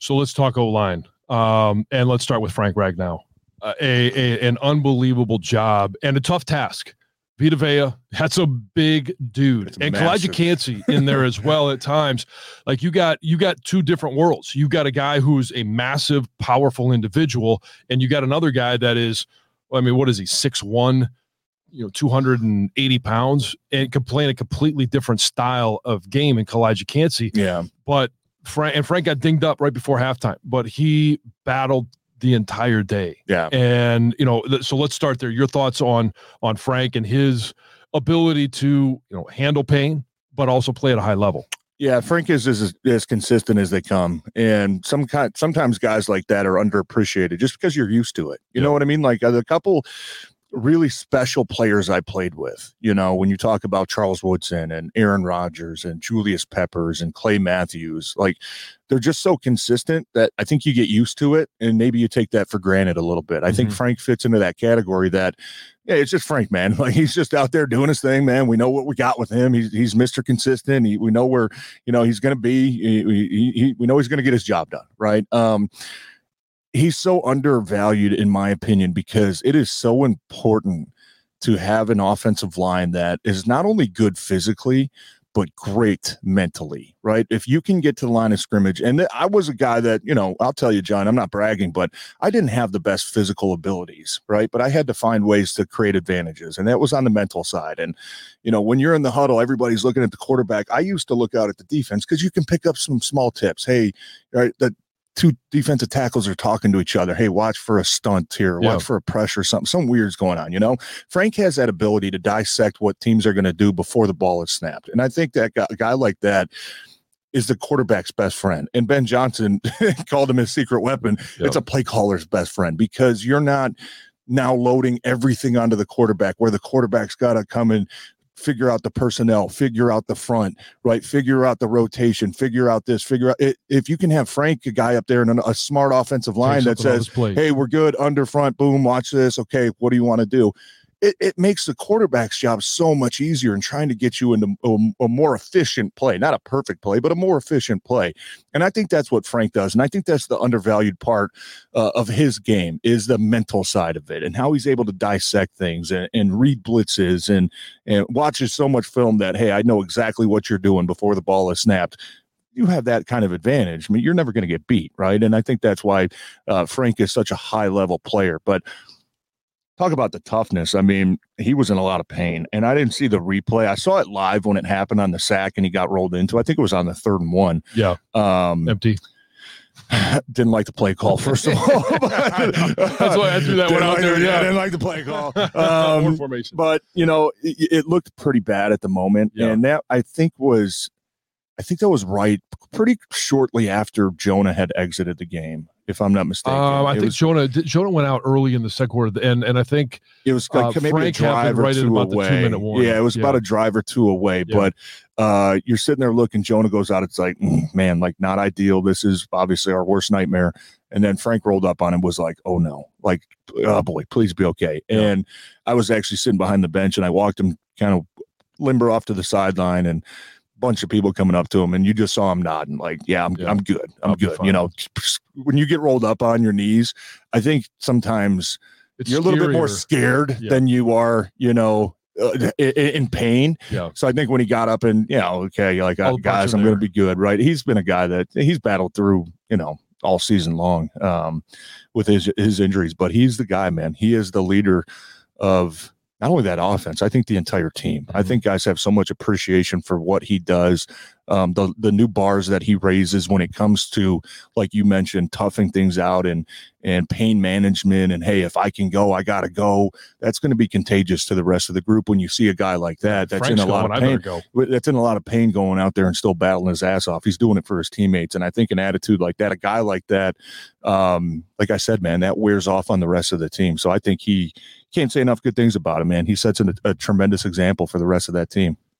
So let's talk O line. Um, and let's start with Frank Ragnow. Uh, a, a, an unbelievable job and a tough task. Vita Vea, that's a big dude, It's and massive. Calijah Kancey in there as well at times. Like you got you got two different worlds. You got a guy who's a massive, powerful individual, and you got another guy that is, I mean, what is he, six one, you know, two hundred and eighty pounds, and can play in a completely different style of game in Calijah Kancey Yeah. but Frank and Frank got dinged up right before halftime, but he battled the entire day. Yeah. And you know, so let's start there. Your thoughts on on Frank and his ability to you know handle pain, but also play at a high level. Yeah, Frank is as as consistent as they come, and some kind sometimes guys like that are underappreciated just because you're used to it. You know what I mean? Like uh, the couple really special players I played with. You know, when you talk about Charles Woodson and Aaron Rodgers and Julius Peppers and Clay Matthews, like they're just so consistent that I think you get used to it, and maybe you take that for granted a little bit. I think Mhm. Frank fits into that category that yeah, it's just Frank, man. Like he's just out there doing his thing, man. We know what we got with him. He's he's Mr. Consistent. He, we know where you know he's going to be. He, he- we know he's going to get his job done, right? Um, he's so undervalued, in my opinion, because it is so important to have an offensive line that is not only good physically but great mentally, right? If you can get to the line of scrimmage, and I was a guy that, you know, I'll tell you, John, I'm not bragging, but I didn't have the best physical abilities, right? But I had to find ways to create advantages, and that was on the mental side. And, you know, when you're in the huddle, everybody's looking at the quarterback. I used to look out at the defense because you can pick up some small tips. Hey, right, the two defensive tackles are talking to each other. Hey, watch for a stunt here, Yeah. watch for a pressure, something, something weird's going on, you know? Frank has that ability to dissect what teams are going to do before the ball is snapped. And I think that guy, a guy like that is the quarterback's best friend. And Ben Johnson called him his secret weapon. It's a play caller's best friend because you're not now loading everything onto the quarterback where the quarterback's got to come and figure out the personnel, figure out the front, right? Figure out the rotation, figure out this, figure out it. If you can have Frank, a guy up there and a smart offensive line that Takes all says, hey, we're good under front, boom, watch this. Okay, what do you want to do? It, it makes the quarterback's job so much easier in trying to get you into a, a more efficient play, not a perfect play, but a more efficient play. And I think that's what Frank does. And I think that's the undervalued part uh, of his game is the mental side of it and how he's able to dissect things and, and read blitzes and, and watches so much film that, hey, I know exactly what you're doing before the ball is snapped you have that kind of advantage. I mean, you're never going to get beat, right? And I think that's why uh, Frank is such a high level player. But talk about the toughness. I mean, he was in a lot of pain, and I didn't see the replay. I saw it live when it happened on the sack, and he got rolled into. I think it was on the third and one. Yeah, Um, empty. didn't like the play call first of all. That's why I threw that one out like- there. yeah, I didn't like the play call. Um, formation. but you know it, it looked pretty bad at the moment Yeah. and that i think was i think that was right pretty shortly after jonah had exited the game if i'm not mistaken. Um, I it think was, Jonah Jonah went out early in the second quarter, and and I think it was uh, like maybe Frank a drive or right two about the away. two-minute yeah it was Yeah. about a drive or two away Yeah. but uh you're sitting there looking jonah goes out it's like mm, man like not ideal. This is obviously our worst nightmare. And then frank rolled up on him was like oh no. Like oh boy please be okay. Yeah. and i was actually sitting behind the bench and i walked him kind of limber off to the sideline and bunch of people coming up to him and you just saw him nodding like yeah i'm, Yeah. I'm good i'm I'll good you know when you get rolled up on your knees i think sometimes it's you're a little bit more scared Yeah. than you are you know uh, in, in pain Yeah, so I think when he got up and you know, okay, you're like "Uh, guys, I'm going to be good, right? He's been a guy that he's battled through, you know, all season long um, with his his injuries, but he's the guy, man. He is the leader of not only that offense, I think the entire team. I Mhm. think guys have so much appreciation for what he does, um, the the new bars that he raises when it comes to, like you mentioned, toughing things out and and pain management. And hey, if I can go, I gotta go. That's going to be contagious to the rest of the group when you see a guy like that. That's Frank's in a lot of pain go. that's in a lot of pain going out there and still battling his ass off. He's doing it for his teammates. And I think an attitude like that, a guy like that, um, like I said, man, that wears off on the rest of the team. So I think he can't say enough good things about him, man. He sets an, a tremendous example for the rest of that team.